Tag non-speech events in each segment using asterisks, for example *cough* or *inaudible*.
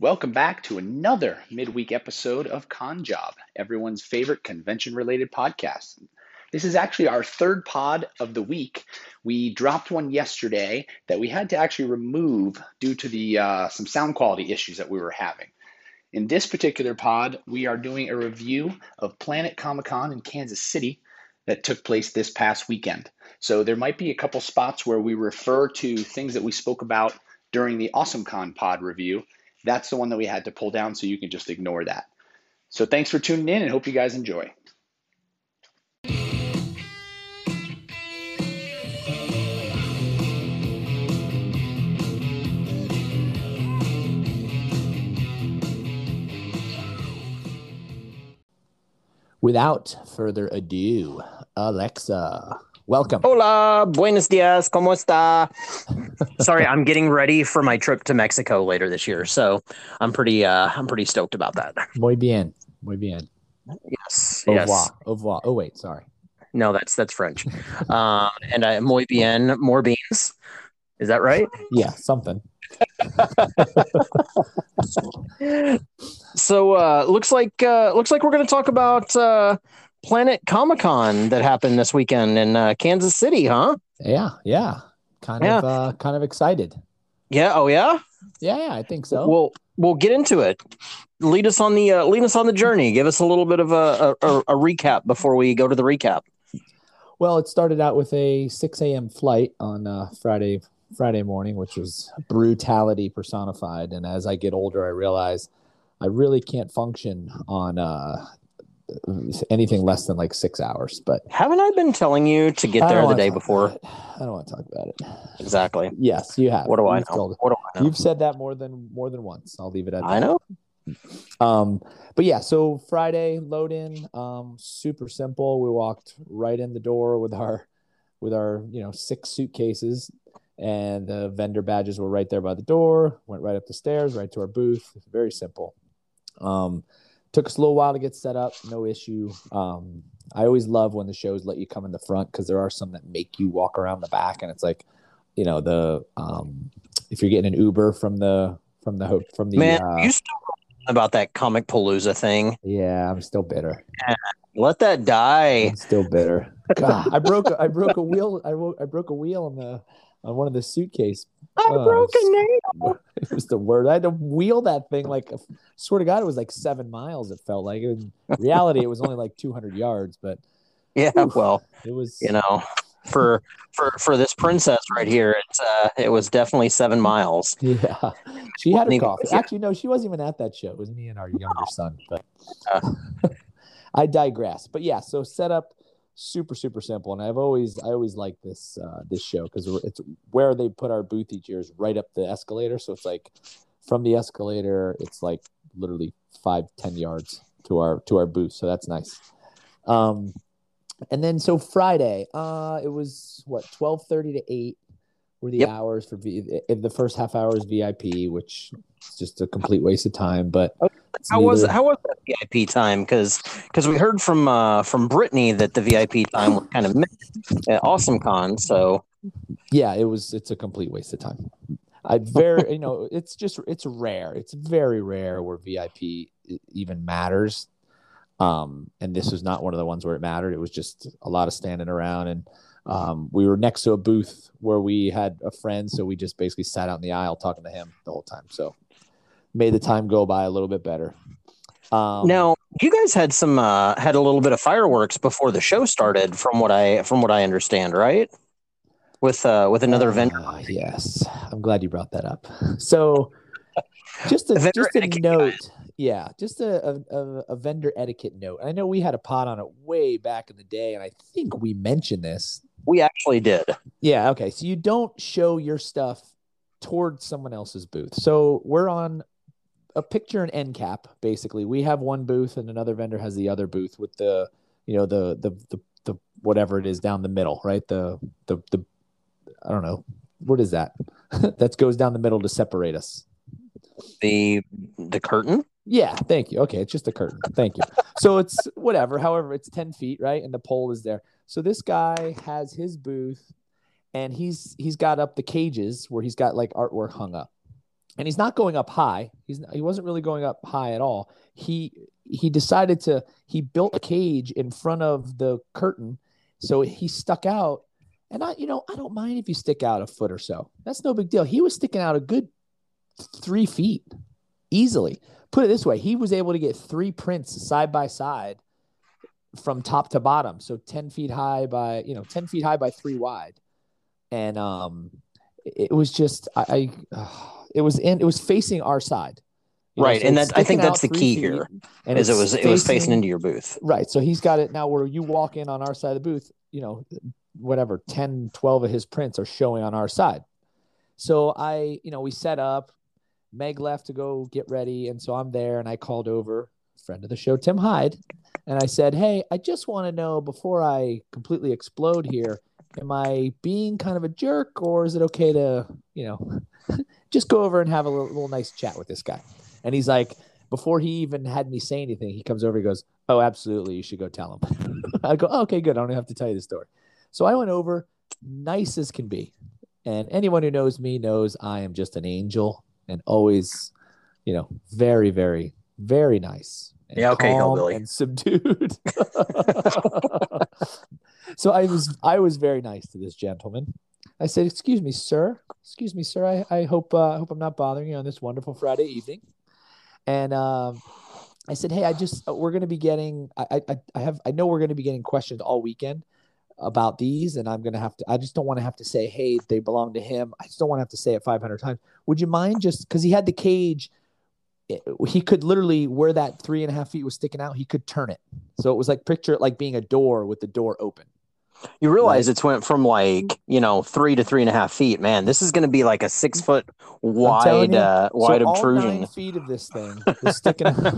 Welcome back to another midweek episode of Con Job, everyone's favorite convention related podcast. This is actually our third pod of the week. We dropped one yesterday that we had to actually remove due to the uh, some sound quality issues that we were having. In this particular pod, we are doing a review of Planet Comicon in Kansas City that took place this past weekend. So there might be a couple spots where we refer to things that we spoke about during the Awesome Con pod review. That's the one that we had to pull down, so you can just ignore that. So thanks for tuning in and hope you guys enjoy. Without further ado, Alexa, welcome. Hola, buenos dias, ¿cómo está? Sorry, I'm getting ready for my trip to Mexico later this year, so I'm pretty uh I'm pretty stoked about that. Muy bien, muy bien. Yes, Au yes. revoir. Au revoir. Oh wait, sorry. No, that's that's French. um, and I muy bien, more beans. Is that right? Yeah, something. *laughs* So uh looks like uh looks like we're going to talk about Planet Comicon that happened this weekend in uh, Kansas City, huh? Yeah, yeah. Kind Yeah. of uh kind of excited. Yeah, oh yeah. Yeah, yeah, I think so. We'll we'll get into it. Lead us on the uh, lead us on the journey. Give us a little bit of a, a, a recap before we go to the recap. Well, it started out with a 6 a.m. flight on uh, Friday Friday morning, which was brutality personified. And as I get older, I realize I really can't function on uh, anything less than like six hours. But Haven't I been telling you to get there the day before? I don't want to talk about it. Exactly. Yes, you have. What do I You've know? What do I know? You've said that more than more than once. I'll leave it at that. I know. Um, but yeah, so Friday load in, um, super simple. We walked right in the door with our with our you know six suitcases, and the vendor badges were right there by the door. Went right up the stairs, right to our booth. Very simple. Um, took us a little while to get set up, no issue. Um, I always love when the shows let you come in the front because there are some that make you walk around the back, and it's like, you know, the um, if you're getting an Uber from the from the from the Man, uh, you still about that Comicpalooza thing. yeah, I'm still bitter. Let that die. I'm still bitter. God, I broke a, I broke a wheel. I, I broke a wheel on the on one of the suitcase. I Oh, broke a nail. *laughs* It was the word. I had to wheel that thing like swear to God, it was like seven miles. It felt like. In reality, it was only like 200 yards, but *laughs* Yeah, well, it was. you know, for for for this princess right here, it's uh it was definitely seven miles. *laughs* Yeah, she had her Even- coffee. Actually, no, she wasn't even at that show. It was me and our younger son. But Uh. I digress. But yeah, so setup super super simple, and I've always I always like this uh, this show because it's where they put our booth each year is right up the escalator. So it's like from the escalator, it's like literally five ten yards to our to our booth. So that's nice. Um, and then so Friday, uh, it was what twelve thirty to eight were the Yep. hours for v- the first half hour is VIP, which is just a complete waste of time. But it's How was how was that VIP time? Because because we heard from uh from Brittany that the VIP time was kind of mixed at Awesome Con. So yeah, it was. It's a complete waste of time. I very, you know, *laughs* it's just it's rare. It's very rare where VIP even matters. Um, and this was not one of the ones where it mattered. It was just a lot of standing around, and um, we were next to a booth where we had a friend, so we just basically sat out in the aisle talking to him the whole time. So made the time go by a little bit better. Um, now you guys had some uh had a little bit of fireworks before the show started, from what I from what I understand, right? With uh with another vendor. Ah, yes, I'm glad you brought that up. So, *laughs* just a Vendor just a note, yeah, just a, a a- a vendor etiquette note. I know we had a pot on it way back in the day, and I think we mentioned this. We actually did. Yeah, okay. So you don't show your stuff towards someone else's booth. So we're on a picture and end cap. Basically, we have one booth, and another vendor has the other booth with the you know the the the, the whatever it is down the middle, right? The the the I don't know what is that *laughs* that goes down the middle to separate us. The the curtain. Yeah, thank you. Okay, it's just a curtain. Thank you. So it's whatever. However, it's ten feet, right? And the pole is there. So this guy has his booth, and he's he's got up the cages where he's got like artwork hung up, and he's not going up high. He's he wasn't really going up high at all. He he decided to he built a cage in front of the curtain, so he stuck out. And I, you know, I don't mind if you stick out a foot or so. That's no big deal. He was sticking out a good three feet easily. Put it this way, he was able to get three prints side by side from top to bottom. So 10 feet high by, you know, 10 feet high by three wide. And um it was just I, I uh, it was in it was facing our side. You right. Know, so and that I think that's the key here. And is it was facing, it was facing into your booth. Right. So he's got it now where you walk in on our side of the booth, you know, whatever 10, 12 of his prints are showing on our side. So I, you know, we set up, Meg left to go get ready. And so I'm there and I called over friend of the show, Tim Hyde. And I said, Hey, I just want to know before I completely explode here, am I being kind of a jerk or is it okay to, you know, *laughs* just go over and have a little, little nice chat with this guy? And he's like, before he even had me say anything, he comes over, he goes, Oh, absolutely. You should go tell him. *laughs* I go, oh, Okay, good. I don't have to tell you the story. So I went over, nice as can be. And anyone who knows me knows I am just an angel and always, you know, very, very, very nice. yeah, okay, hillbilly. And subdued. *laughs* so I was I was very nice to this gentleman. I said, "Excuse me, sir. Excuse me, sir. I, I hope uh, hope I'm not bothering you on this wonderful Friday evening." And um, I said, "Hey, I just uh, we're going to be getting. I, I I have I know we're going to be getting questions all weekend about these, and I'm going to have to. I just don't want to have to say, hey, they belong to him. I just don't want to have to say it 500 times. Would you mind just because he had the cage? He could literally where that three and a half feet was sticking out, he could turn it. So it was like picture it like being a door with the door open. You realize right. it's went from like you know three to three and a half feet. Man, this is going to be like a six foot wide you, uh, wide so obtrusion. Feet of this thing was sticking out.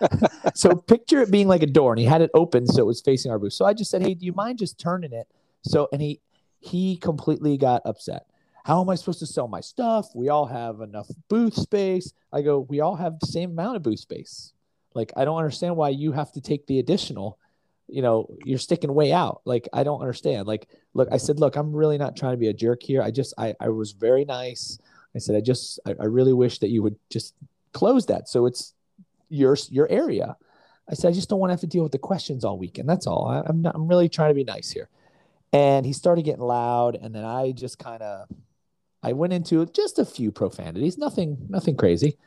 *laughs* so picture it being like a door, and he had it open so it was facing our booth. So I just said, "Hey, do you mind just turning it?" So and he he completely got upset. How am I supposed to sell my stuff? We all have enough booth space. I go, we all have the same amount of booth space. Like I don't understand why you have to take the additional you know, you're sticking way out. Like, I don't understand. Like, look, I said, look, I'm really not trying to be a jerk here. I just, I, I was very nice. I said, I just, I, I really wish that you would just close that. So it's your, your area. I said, I just don't want to have to deal with the questions all weekend. That's all. I, I'm not, I'm really trying to be nice here. And he started getting loud. And then I just kind of, I went into just a few profanities, nothing, nothing crazy.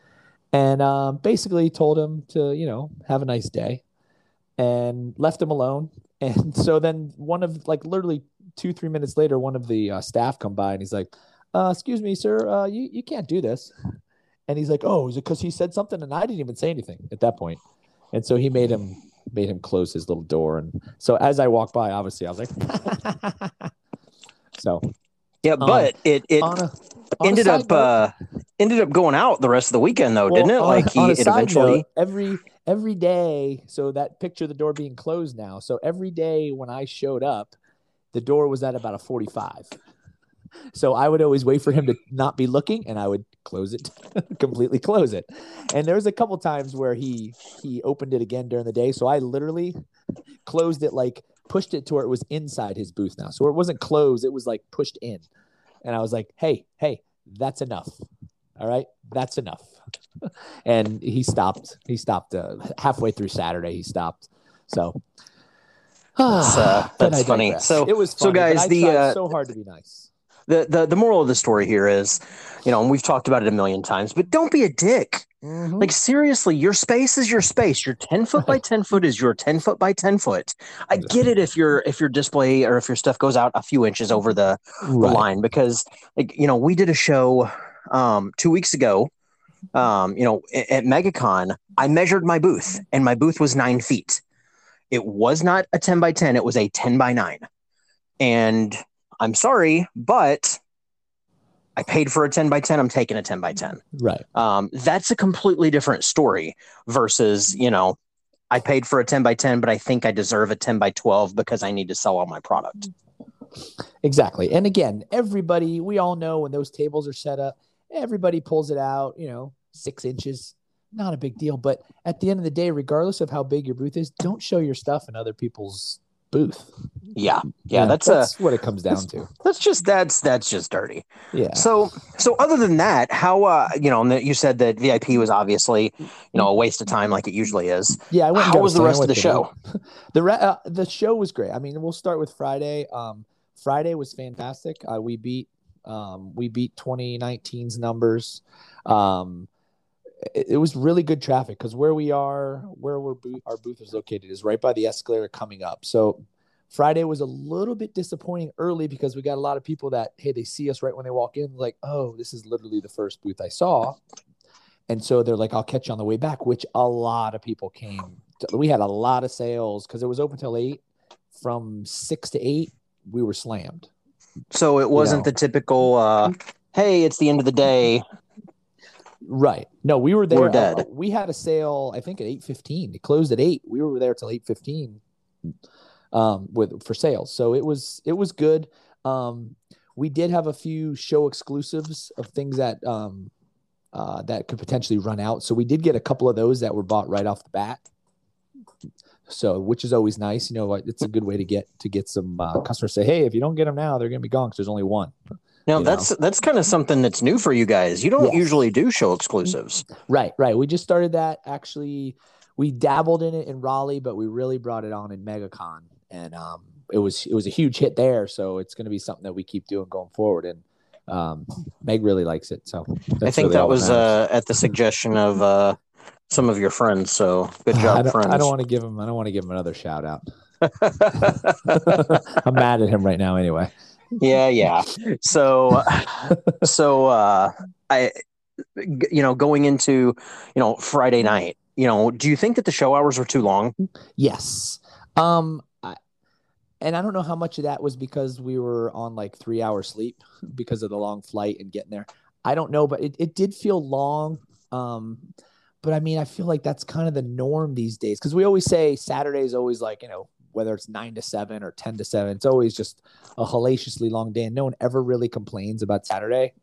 And um, basically told him to, you know, have a nice day and left him alone. *laughs* And so then one of like literally two three minutes later, one of the uh, staff come by and he's like, uh, "Excuse me, sir, uh, you you can't do this." And he's like, "Oh, is it because he said something?" And I didn't even say anything at that point. And so he made him made him close his little door. And so as I walked by, obviously I was like, *laughs* so yeah, um, but um, it it a, ended up note, uh ended up going out the rest of the weekend though, well, didn't it? Like he it eventually note, every every day so that picture the door being closed now so every day when i showed up the door was at about a 45 so i would always wait for him to not be looking and i would close it *laughs* completely close it. And there was a couple times where he he opened it again during the day so i literally closed it like pushed it to where it was inside his booth now. So it wasn't closed it was like pushed in. And i was like hey hey that's enough. All right? That's enough and he stopped. He stopped uh, halfway through Saturday. He stopped. So *sighs* that's, uh, that's funny. So it was. Funny, so guys, the uh, so hard to be nice. The, the the moral of the story here is, you know, and we've talked about it a million times, but don't be a dick. Mm-hmm. Like seriously, your space is your space. Your ten foot by ten foot is your ten foot by ten foot. I get it if your if your display or if your stuff goes out a few inches over the, right. the line because like you know we did a show um, two weeks ago um, you know, at MegaCon, I measured my booth and my booth was nine feet. It was not a 10 by 10, it was a 10 by 9. And I'm sorry, but I paid for a 10 by 10. I'm taking a 10 by 10. Right. Um, that's a completely different story versus, you know, I paid for a 10 by 10, but I think I deserve a 10 by 12 because I need to sell all my product. Exactly. And again, everybody, we all know when those tables are set up, everybody pulls it out, you know, six inches, not a big deal. But at the end of the day, regardless of how big your booth is, don't show your stuff in other people's booth. Yeah, yeah, that's, uh, that's what it comes down to. that's just that's that's just dirty. Yeah. So so other than that, how uh you know you said that VIP was obviously you know a waste of time like it usually is. Yeah, I went. How was the rest of the sandwich show? *laughs* the re- uh, the show was great. I mean, we'll start with Friday. Um, Friday was fantastic. Uh, we beat um, we beat 2019's numbers. Um, it, it was really good traffic because where we are, where we're booth, our booth is located, is right by the escalator coming up. So Friday was a little bit disappointing early because we got a lot of people that hey they see us right when they walk in like oh this is literally the first booth I saw, and so they're like I'll catch you on the way back, which a lot of people came. to- we had a lot of sales because it was open till eight. From six to eight, we were slammed. So it wasn't the typical uh hey, it's the end of the day. Right. No, we were there. We're dead. uh, we had a sale, I think at eight fifteen. It closed at eight. We were there till eight fifteen, um, with for sales. So it was it was good. Um, we did have a few show exclusives of things that um, uh, that could potentially run out. So we did get a couple of those that were bought right off the bat. So, which is always nice, you know. It's a good way to get to get some uh, customers say, "Hey, if you don't get them now, they're going to be gone because there's only one." Now You that's that's kind of something that's new for you guys. You don't usually do show exclusives. Right, right. We just started that. Actually, we dabbled in it in Raleigh, but we really brought it on in MegaCon, and um, it was it was a huge hit there. So it's going to be something that we keep doing going forward. And um, Meg really likes it. So I think really that was uh, at the suggestion of uh, some of your friends. So good job, don't, friends. I don't want to give him. I don't want to give him another shout out. *laughs* I'm mad at him right now. Anyway. yeah, yeah. So, *laughs* so uh, I, you know, going into you know Friday night. You know, do you think that the show hours were too long? Yes. Um and I don't know how much of that was because we were on like 3 hour sleep because of the long flight and getting there. I don't know, but it, it did feel long. Um but I mean, I feel like that's kind of the norm these days cuz we always say Saturday is always like, you know, whether it's 9 to 7 or 10 to 7, it's always just a hellaciously long day and no one ever really complains about Saturday.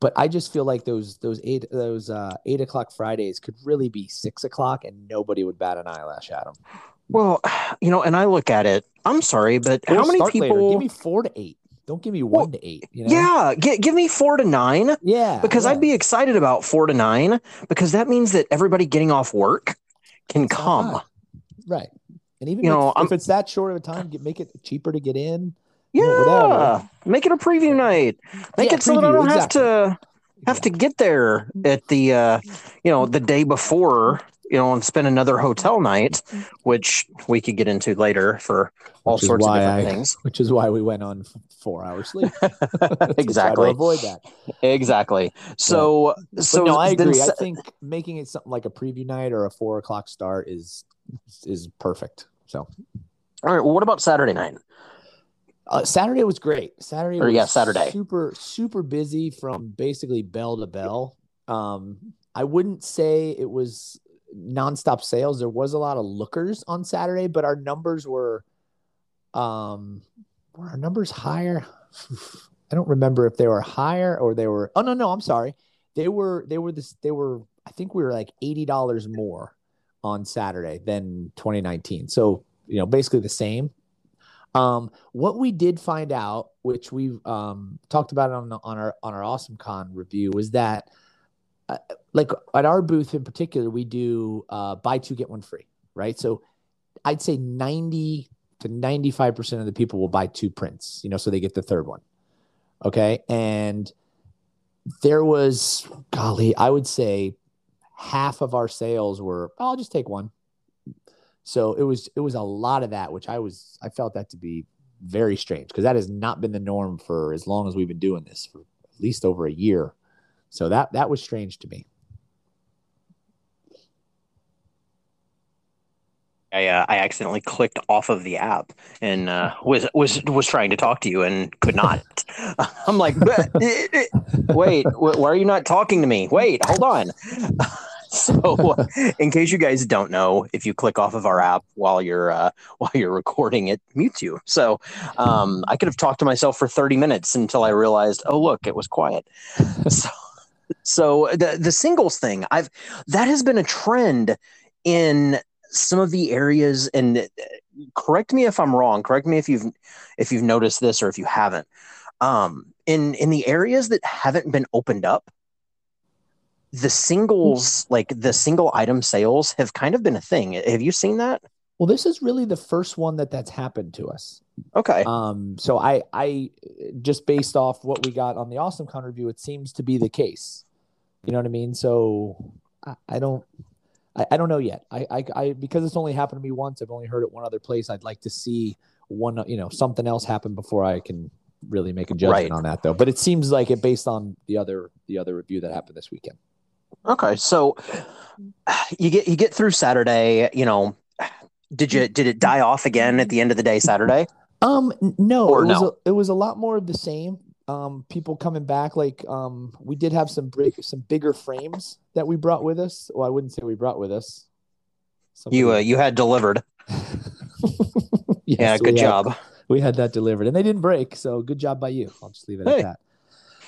But I just feel like those those eight those uh, eight o'clock Fridays could really be six o'clock and nobody would bat an eyelash at them. Well, *sighs* you know, and I look at it. I'm sorry, but Or how many start later. people? Give me four to eight. Don't give me Well, one to eight. You know? Yeah, gi- give me four to nine yeah. because yeah. I'd be excited about four to nine because that means that everybody getting off work can It's come. right. And even You if, know, I'm- if it's that short of a time, get, make it cheaper to get in. Yeah, you know, make it a preview night. Make Yeah, it so that I don't exactly. have to have to get there at the uh, you know the day before you know and spend another hotel night, which we could get into later for all Which sorts of different I- things. *laughs* Which is why we went on four hours sleep. *laughs* to to exactly, avoid that. exactly. So so but no, I then agree. I think making it something like a preview night or a four o'clock start is is perfect. So all right. Well, what about Saturday night? Uh, Saturday was great. Saturday Or, was yeah, Saturday. super super busy from basically bell to bell. Um, I wouldn't say it was nonstop sales. There was a lot of lookers on Saturday, but our numbers were, um, were our numbers higher? *laughs* I don't remember if they were higher or they were. Oh no, no, I'm sorry. They were they were this they were. I think we were like eighty dollars more on Saturday than 2019. So you know, basically the same. Um, what we did find out, which we've um, talked about on on our on our Awesome Con review, was that like at our booth in particular, we do uh, buy two get one free, right? So I'd say ninety to ninety five percent of the people will buy two prints, you know, so they get the third one. Okay, and there was golly, I would say half of our sales were oh, I'll just take one. So it was it was a lot of that, which I was I felt that to be very strange because that has not been the norm for as long as we've been doing this for at least over a year. So that that was strange to me. I uh, I accidentally clicked off of the app and uh, was was was trying to talk to you and could not. *laughs* I'm like, wait, why are you not talking to me? Wait, hold on. *laughs* So, in case you guys don't know, if you click off of our app while you're uh, while you're recording, it mutes you. So, um, I could have talked to myself for 30 minutes until I realized, oh look, it was quiet. *laughs* so, so the the singles thing, I've that has been a trend in some of the areas and uh, correct me if I'm wrong, correct me if you've if you've noticed this or if you haven't. Um, in in the areas that haven't been opened up, the singles like the single item sales have kind of been a thing. Have you seen that? Well, this is really the first one that that's happened to us. Okay. Um, so I, I just based off what we got on the Awesome Con review, it seems to be the case. You know what I mean? So I, I don't, I, I don't know yet. I, I, I, because it's only happened to me once. I've only heard it one other place. I'd like to see one, you know, something else happen before I can really make a judgment Right. on that, though. But it seems like it based on the other, the other review that happened this weekend. Okay, so you get you get through Saturday. You know, did you did it die off again at the end of the day Saturday? Um, no, Or it was no? A, it was a lot more of the same. Um, people coming back, like um, we did have some big, some bigger frames that we brought with us. Well, I wouldn't say we brought with us. Somebody- You uh, *laughs* you had delivered. Yes, yeah, we good had- job. We had that delivered, and they didn't break, so good job by you. I'll just leave it Hey. at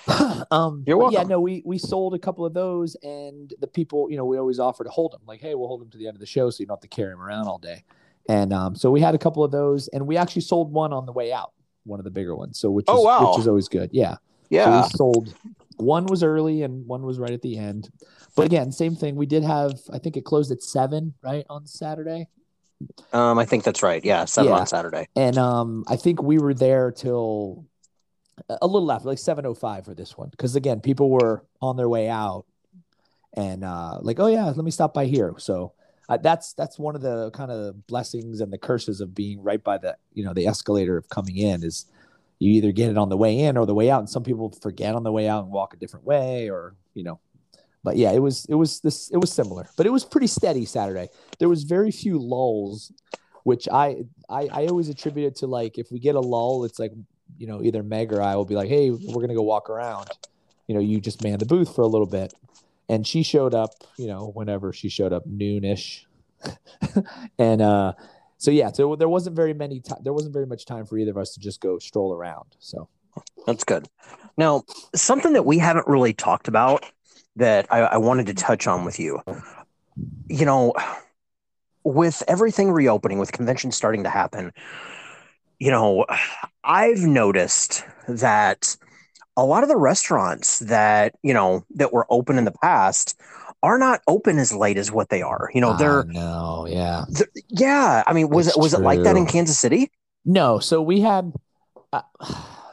that. *laughs* um, You're but Yeah, no, we we sold a couple of those, and the people, you know, we always offer to hold them. Like, hey, we'll hold them to the end of the show, so you don't have to carry them around all day. And um, so we had a couple of those, and we actually sold one on the way out, one of the bigger ones. So which is Oh, wow. which is always good. Yeah. Yeah. So we sold one was early and one was right at the end. But again, same thing. We did have, I think it closed at seven, right, on Saturday. Um, I think that's right. Yeah, seven Yeah. on Saturday. And um, I think we were there till a little after, like seven oh five for this one, because again, people were on their way out, and uh, like, oh yeah, let me stop by here. So uh, that's that's one of the kind of blessings and the curses of being right by the you know the escalator of coming in is you either get it on the way in or the way out, and some people forget on the way out and walk a different way, or you know. But yeah, it was it was this it was similar, but it was pretty steady Saturday. There was very few lulls which I, I I always attribute it to like if we get a lull, it's like you know either Meg or I will be like, hey, we're gonna go walk around. You know, you just man the booth for a little bit, and she showed up. You know, whenever she showed up, noonish, *laughs* and uh, so yeah, so there wasn't very many time. There wasn't very much time for either of us to just go stroll around. So That's good. Now, something that we haven't really talked about that I, I wanted to touch on with you. You know, with everything reopening, with conventions starting to happen, you know, I've noticed that a lot of the restaurants that, you know, that were open in the past are not open as late as what they are. You know, they're, no, yeah. they're yeah. I mean, was That's it was it like that in. Kansas City? No, so we had, uh, *sighs*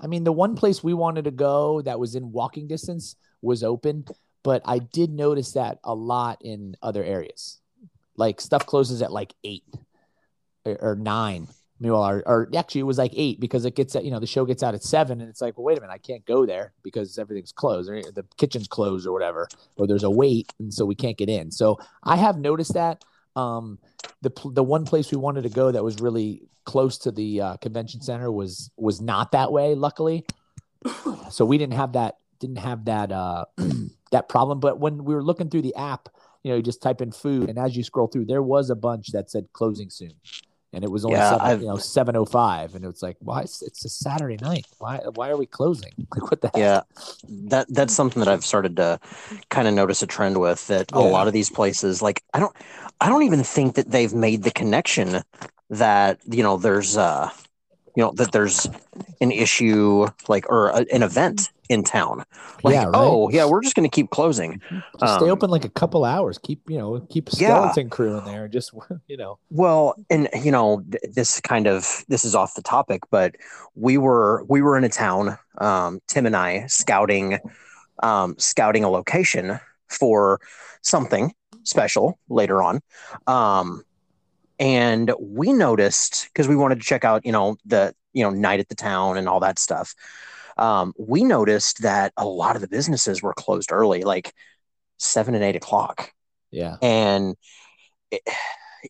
I mean, the one place we wanted to go that was in walking distance was open, but I did notice that a lot in other areas. Like stuff closes at like eight or, or nine. Meanwhile, or actually, it was like eight because it gets you know, the show gets out at seven, and it's like, well, wait a minute, I can't go there because everything's closed, or the kitchen's closed, or whatever, or there's a wait, and so we can't get in. So I have noticed that. Um, the the one place we wanted to go that was really close to the uh, convention center was was not that way luckily so we didn't have that didn't have that uh *clears throat* that problem but when we were looking through the app you know you just type in food and as you scroll through there was a bunch that said closing soon and it was only Yeah, seven, you know 705 and it's like why it's, it's a saturday night. Why why are we closing? *laughs* Like what the heck? Yeah, that that's something that I've started to kind of notice a trend with. That a lot of these places, like I don't, I don't even think that they've made the connection that you know there's uh, you know that there's an issue like or a, an event in town. Like Yeah, right. oh yeah, we're just going to keep closing. just stay um, open like a couple hours keep you know keep a Yeah. skeleton crew in there just *laughs* you know Well, and you know, this kind of this is off the topic, but we were we were in a town, um, Tim and I scouting, um, scouting a location for something special later on, um, and we noticed because we wanted to check out, you know, the you know night at the town and all that stuff. Um, we noticed that a lot of the businesses were closed early, like seven and eight o'clock. Yeah. And it,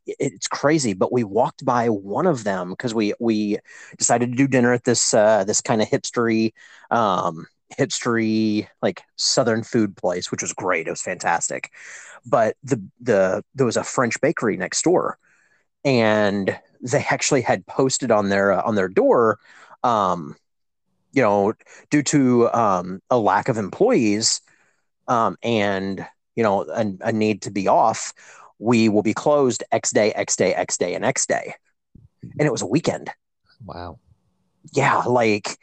it's crazy but we walked by one of them because we we decided to do dinner at this uh this kind of hipstery um hipstery like southern food place which was great. It was fantastic. But the the there was a french bakery next door and they actually had posted on their uh, on their door um you know due to um a lack of employees um and you know a, a need to be off we will be closed X day, X day, X day, and X day. And it was a weekend. Wow. Yeah, like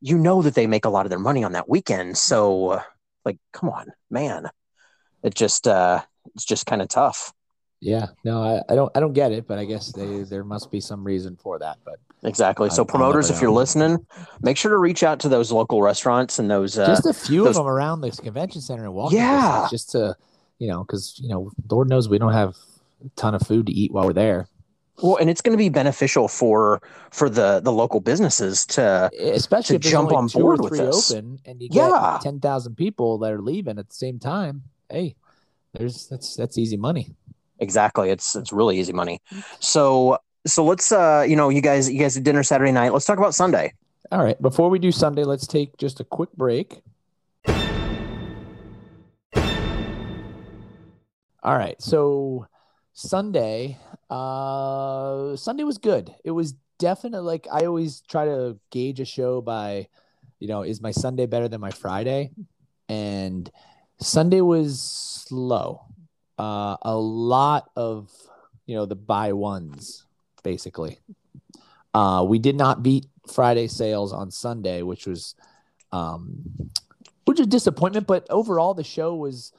you know that they make a lot of their money on that weekend. So, like, come on, man. It just, uh, it's just kind of tough. Yeah, no, I, I don't I don't get it, but I guess they there must be some reason for that. But Exactly. So I- promoters, if you're listening, make sure to reach out to those local restaurants and those. Uh, just a few those- of them around the convention center and walking Yeah. just to you know, because you know, Lord knows we don't have a ton of food to eat while we're there, well, and it's going to be beneficial for for the the local businesses to. especially To jump on board with this. open, and you Yeah. get ten thousand people that are leaving at the same time. Hey, there's that's that's easy money. Exactly. It's it's really easy money. So so let's uh you know you guys you guys did dinner Saturday night. Let's talk about Sunday. All right, before we do Sunday, let's take just a quick break. All right, so Sunday, uh, Sunday was good. It was definitely like I always try to gauge a show by, you know, is my Sunday better than my Friday? And Sunday was slow. Uh, a lot of, you know, the buy ones basically. Uh, we did not beat Friday sales on Sunday, which was, um, which is disappointment. But overall, the show was,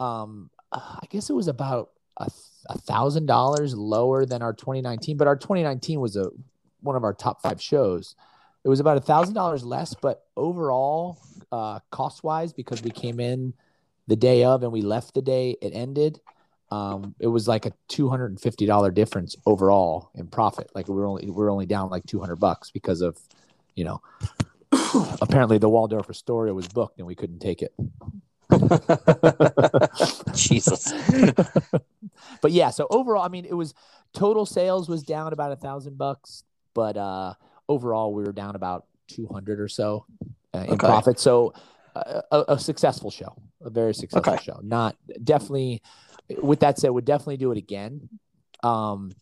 um, I guess it was about a a thousand dollars lower than our 2019. But our 2019 was a one of our top five shows. It was about a thousand dollars less, but overall, uh, cost wise, because we came in the day of and we left the day it ended. Um, it was like a two hundred and fifty dollar difference overall in profit. Like we we're only we we're only down like two hundred bucks because of, you know, *coughs* apparently the Waldorf Astoria was booked and we couldn't take it. *laughs* Jesus. *laughs* but yeah, so overall, I mean, it was total sales was down about a thousand bucks, but uh, overall we were down about two hundred or so uh, in Okay. profit. So a, a successful show, a very successful Okay. show. Not definitely. With that said, would definitely do it again. Um,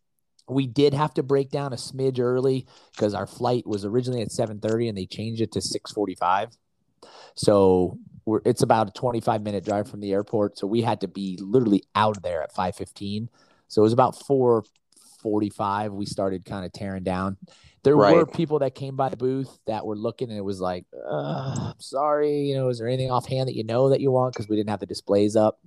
we did have to break down a smidge early because our flight was originally at seven thirty and they changed it to six forty five. So we're it's about a 25 minute drive from the airport. So we had to be literally out of there at 515. So it was about 445. We started kind of tearing down. There were people that came by the booth that were looking and it was like, uh, I'm sorry, you know, is there anything offhand that you know that you want? Because we didn't have the displays up.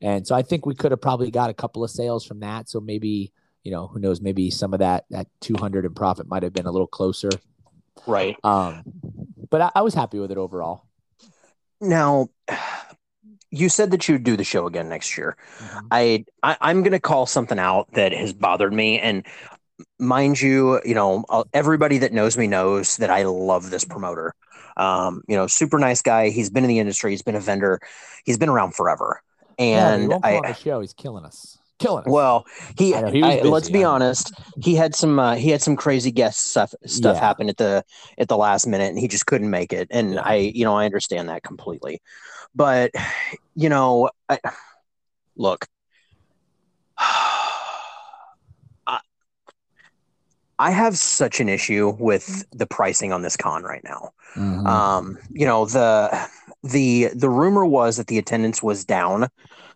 And so I think we could have probably got a couple of sales from that. So maybe, you know, who knows, maybe some of that that 200 in profit might have been a little closer. right. Um, but I, I was happy with it overall. Now you said that you'd do the show again next year. Mhm. I, I I'm going to call something out that has bothered me and mind you, you know, everybody that knows me knows that I love this promoter. Um, you know, super nice guy. He's been in the industry, he's been a vendor. He's been around forever. And won't I the show. He's killing us. Killing us. Well, he, know, he I- let's be honest. He had some uh, he had some crazy guest stuff stuff Yeah. happen at the at the last minute, and he just couldn't make it. And. I, you know, I understand that completely. But you know, I, look, *sighs* I, I have such an issue with the pricing on this con right now. Mhm. Um, you know, the the the rumor was that the attendance was down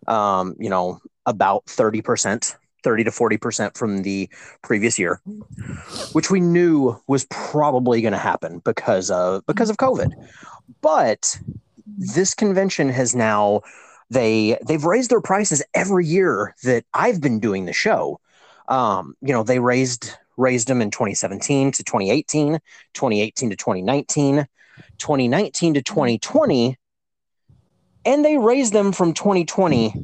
um, you know, about 30%, 30 to 40% from the previous year, which we knew was probably going to happen because of because of COVID. But this convention has now they they've raised their prices every year that I've been doing the show. Um, you know, they raised raised them in 2017 to 2018, 2018 to 2019, 2019 to 2020, and they raised them from 2020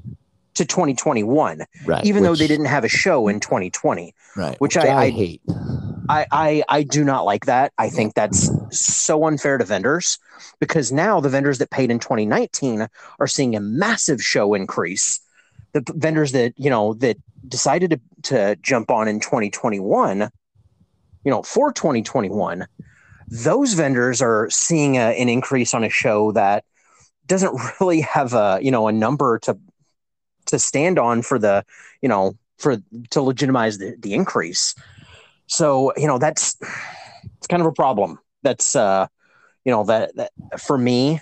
to 2021, right. even though they didn't have a show in 2020. right. which I- I- hate. I, I I do not like that. I think that's so unfair to vendors because now the vendors that paid in 2019 are seeing a massive show increase. The vendors that you know that decided to, to jump on in 2021, you know, for 2021, those vendors are seeing a, an increase on a show that doesn't *laughs* really have a you know a number to to stand on for the you know for to legitimize the, the increase. So, you know, that's it's kind of a problem. That's uh you know that, that for me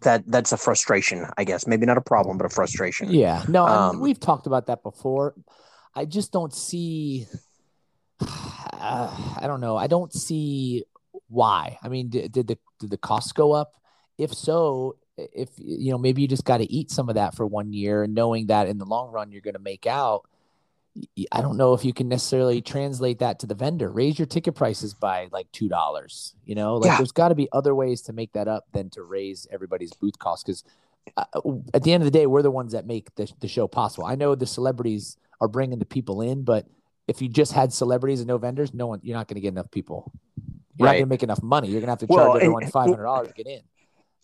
that that's a frustration, I guess. Maybe not a problem, but a frustration. Yeah. No, Um, we've talked about that before. I just don't see. Uh, *sighs* I don't know. I don't see why. I mean, did, did the did the costs go up? If so, if you know, maybe you just got to eat some of that for one year, and knowing that in the long run you're going to make out. i don't know if you can necessarily translate that to the vendor. Raise your ticket prices by like two dollars. You know, like Yeah. there's got to be other ways to make that up than to raise everybody's booth costs. Because uh, at the end of the day, we're the ones that make the, the show possible. I know the celebrities are bringing the people in, but if you just had celebrities and no vendors, no one, you're not going to get enough people. You're not going to make enough money. You're going to have to charge and- everyone five hundred dollars to get in.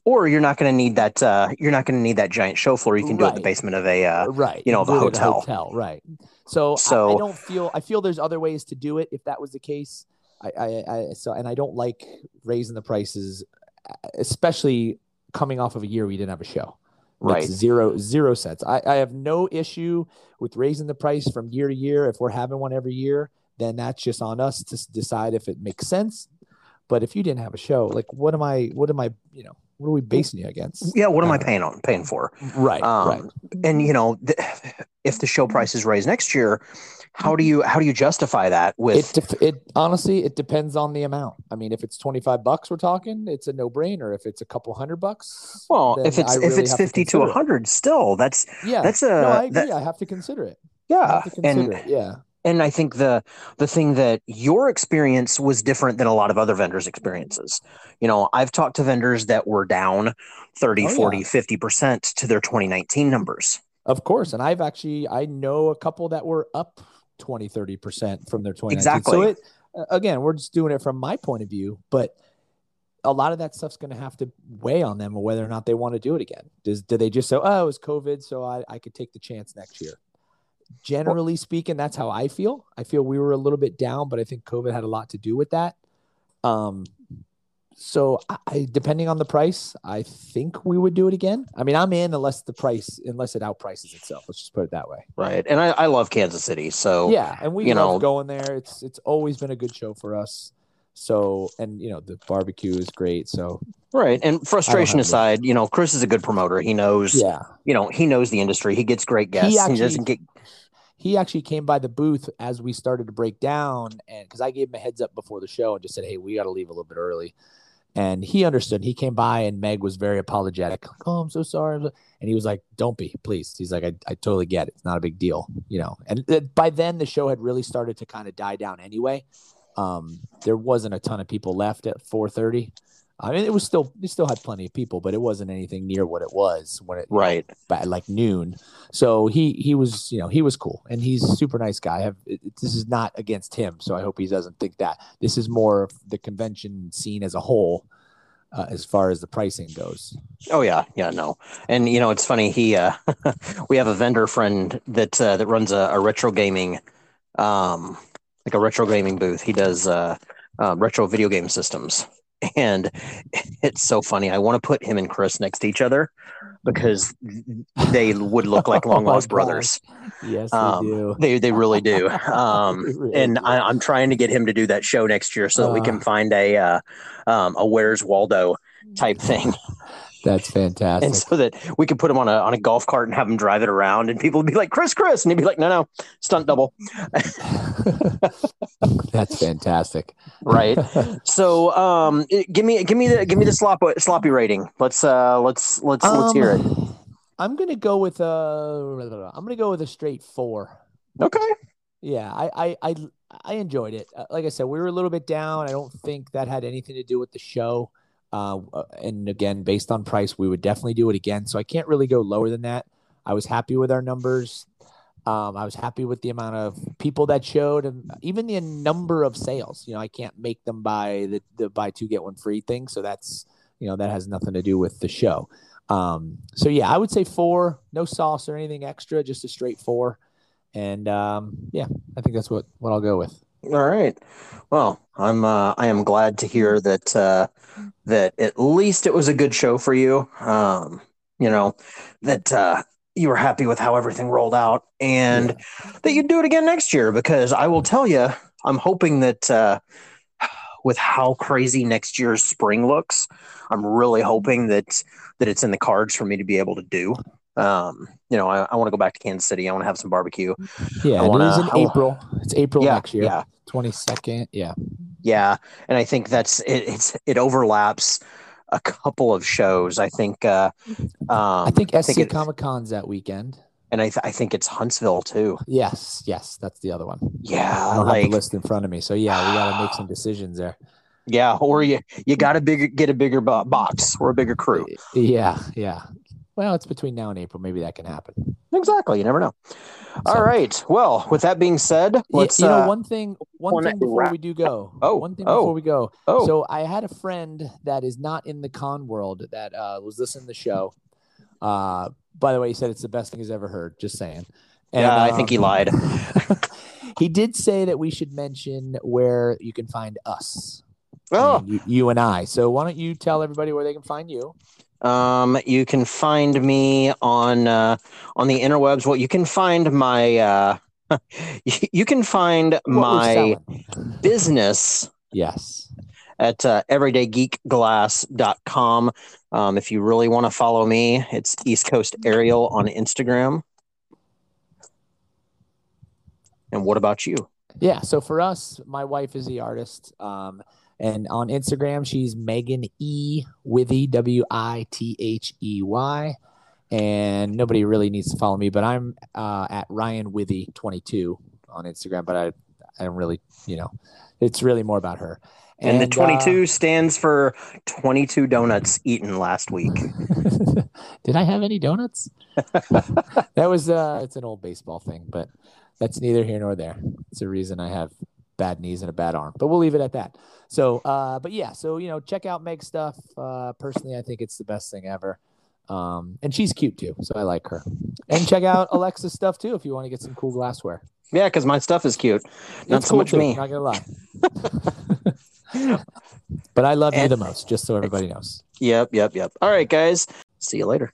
Or you're not going to need that. Uh, you're not going to need that giant show floor. You can do it in the basement of a. Uh, right you know, of a do it at hotel. hotel right so, I, I don't feel i feel there's other ways to do it if that was the case I, I i so and i don't like raising the prices especially coming off of a year we didn't have a show right. zero zero sense I, I have no issue with raising the price from year to year if we're having one every year then that's just on us to decide if it makes sense but if you didn't have a show like what am i what am i you know what are we basing you against Yeah. What am I Uh, paying on? Paying for? right Um, right And you know, th- if the show price is raised next year, how do you how do you justify that It, with? def- it honestly, it depends on the amount. I mean, if it's twenty five bucks, we're talking, it's a no brainer. If it's a couple hundred bucks, well, if it's I if it's fifty to hundred, still that's yeah, that's a no, I agree. that- I have to consider it. I yeah, have to consider and it. Yeah, and I think the the thing that your experience was different than a lot of other vendors' experiences. You know, I've talked to vendors that were down 30, Oh, yeah. 40, 50% to their 2019 numbers. of course. And I've actually, I know a couple that were up 20, 30 percent from their twenty. Exactly. So it again, we're just doing it from my point of view, but. A lot of that stuff's going to have to weigh on them, whether or not they want to do it again. Does do they just say, "Oh, it was COVID, so I, I could take the chance next year"? Generally speaking, that's how I feel. I feel we were a little bit down, but I think COVID had a lot to do with that. Um, so I, I depending on the price, I think we would do it again. I mean, I'm in unless the price, unless it outprices itself. Let's just put it that way. Right. And I, I love Kansas City. So Yeah, and we you love know- going there. It's it's always been a good show for us. So and you know the barbecue is great. So right. And frustration have to- aside, you know, Chris is a good promoter. He knows yeah, you know, he knows the industry. He gets great guests. He, actually- doesn't get he actually came by the booth as we started to break down and because i gave him a heads up before the show and just said hey we got to leave a little bit early. And he understood. He came by and meg was very apologetic. Like, oh i'm so sorry. And he was like don't be please. He's like i, I totally get it. It's not a big deal you know? And uh, by then the show had really started to kind of die down anyway. Um there wasn't a ton of people left at 4.30 i mean it was still we still had plenty of people but it wasn't anything near what it was when it right. by like noon. So he he was you know he was cool and he's a super nice guy. I have it, it- this is not against him, so I hope he doesn't think that. This is more the convention scene as a whole, uh, as far as the pricing goes. Oh yeah, yeah, no. And you know, it's funny. He, uh, *laughs* we have a vendor friend that uh, that runs a, a retro gaming, um, like a retro gaming booth. He does uh, uh, retro video game systems, and *laughs* it's so funny. I want to put him and Chris next to each other because they would look like *laughs* Oh long lost gosh. brothers. Yes, they Um, do. They they really do. *laughs* Um, They really and do. I, I'm trying to get him to do that show next year so that we Uh. can find a uh, um, a Where's Waldo type thing, That's fantastic. and so that we could put him on a on a golf cart and have him drive it around, and people would be like, "Chris, Chris," and he'd be like, "No, no, stunt double." *laughs* That's fantastic. Right. *laughs* So, um, give me give me the give me the slop, sloppy rating. Let's uh let's let's let's hear it. Um, I'm gonna go with a. I'm gonna go with a straight four. Okay. Yeah, I I I, I enjoyed it. Uh, Like I said, we were a little bit down. I don't think that had anything to do with the show. Uh, and again, based on price, we would definitely do it again. So I can't really go lower than that. I was happy with our numbers. Um, I was happy with the amount of people that showed, and even the number of sales. You know, I can't make them buy the, the buy two get one free thing, so that's you know that has nothing to do with the show. Um, so yeah, I would say four, no sauce or anything extra, just a straight four. And um, yeah, I think that's what what I'll go with. All right. Well, I'm uh, I am glad to hear that uh, that at least it was a good show for you. Um, you know that uh, you were happy with how everything rolled out, and that you'd do it again next year. Because I will tell you, I'm hoping that uh, with how crazy next year's spring looks, I'm really hoping that that it's in the cards for me to be able to do. Um, you know, I, I want to go back to Kansas City. I want to have some barbecue. Yeah, I wanna- it is in I April. It's April Yeah, next year. yeah. Twenty second. Yeah. Yeah, and I think that's it. It's it overlaps a couple of shows. I think. Uh, um, I think SC it- Comic Con's that weekend. and I, th- I think it's Huntsville too. Yes, yes, that's the other one. I Yeah, don't have like the list in front of me, so yeah, we got to make some decisions there. yeah, or you you got to bigger get a bigger bo- box or a bigger crew. Yeah, yeah. Well, it's between now and April. Maybe that can happen. Exactly, you never know. All So- right. Well, with that being said, let's. you know, uh, one thing. One thing before we do go. Oh, one thing oh, before we go. oh, So I had a friend that is not in the con world that uh, was listening to the show. Uh, by the way, he said it's the best thing he's ever heard. Just saying. yeah, I think he um, lied. *laughs* he did say that we should mention where you can find us. I Oh, mean, you, you and I. So why don't you tell everybody where they can find you? Um, you can find me on uh, on the interwebs. Well, you can find my uh, *laughs* you, can find What my business Yes. at uh, everydaygeekglass.com. Um, if you really want to follow me, it's East Coast Ariel on Instagram. And what about you? Yeah. So for us, my wife is the artist. Um, and on Instagram, she's Megan E Withey W I T H E Y. And nobody really needs to follow me, but I'm uh, at Ryan Withey 22 on Instagram. But I, I don't really, you know, it's really more about her. And, the uh, 22 stands for 22 donuts eaten last week. *laughs* Did I have any donuts? *laughs* that was uh it's an old baseball thing, but that's neither here nor there. It's a reason I have bad knees and a bad arm. But we'll leave it at that. So uh but yeah, so you know, check out Meg's stuff. Uh personally I think it's the best thing ever. Um and she's cute too, so I like her. And check out *laughs* Alexa's stuff too if you want to get some cool glassware. Yeah, because my stuff is cute. Not It's so cool much too, me. Not gonna lie. *laughs* but I love you the most, just so everybody knows. Yep, yep, yep. All right, guys. See you later.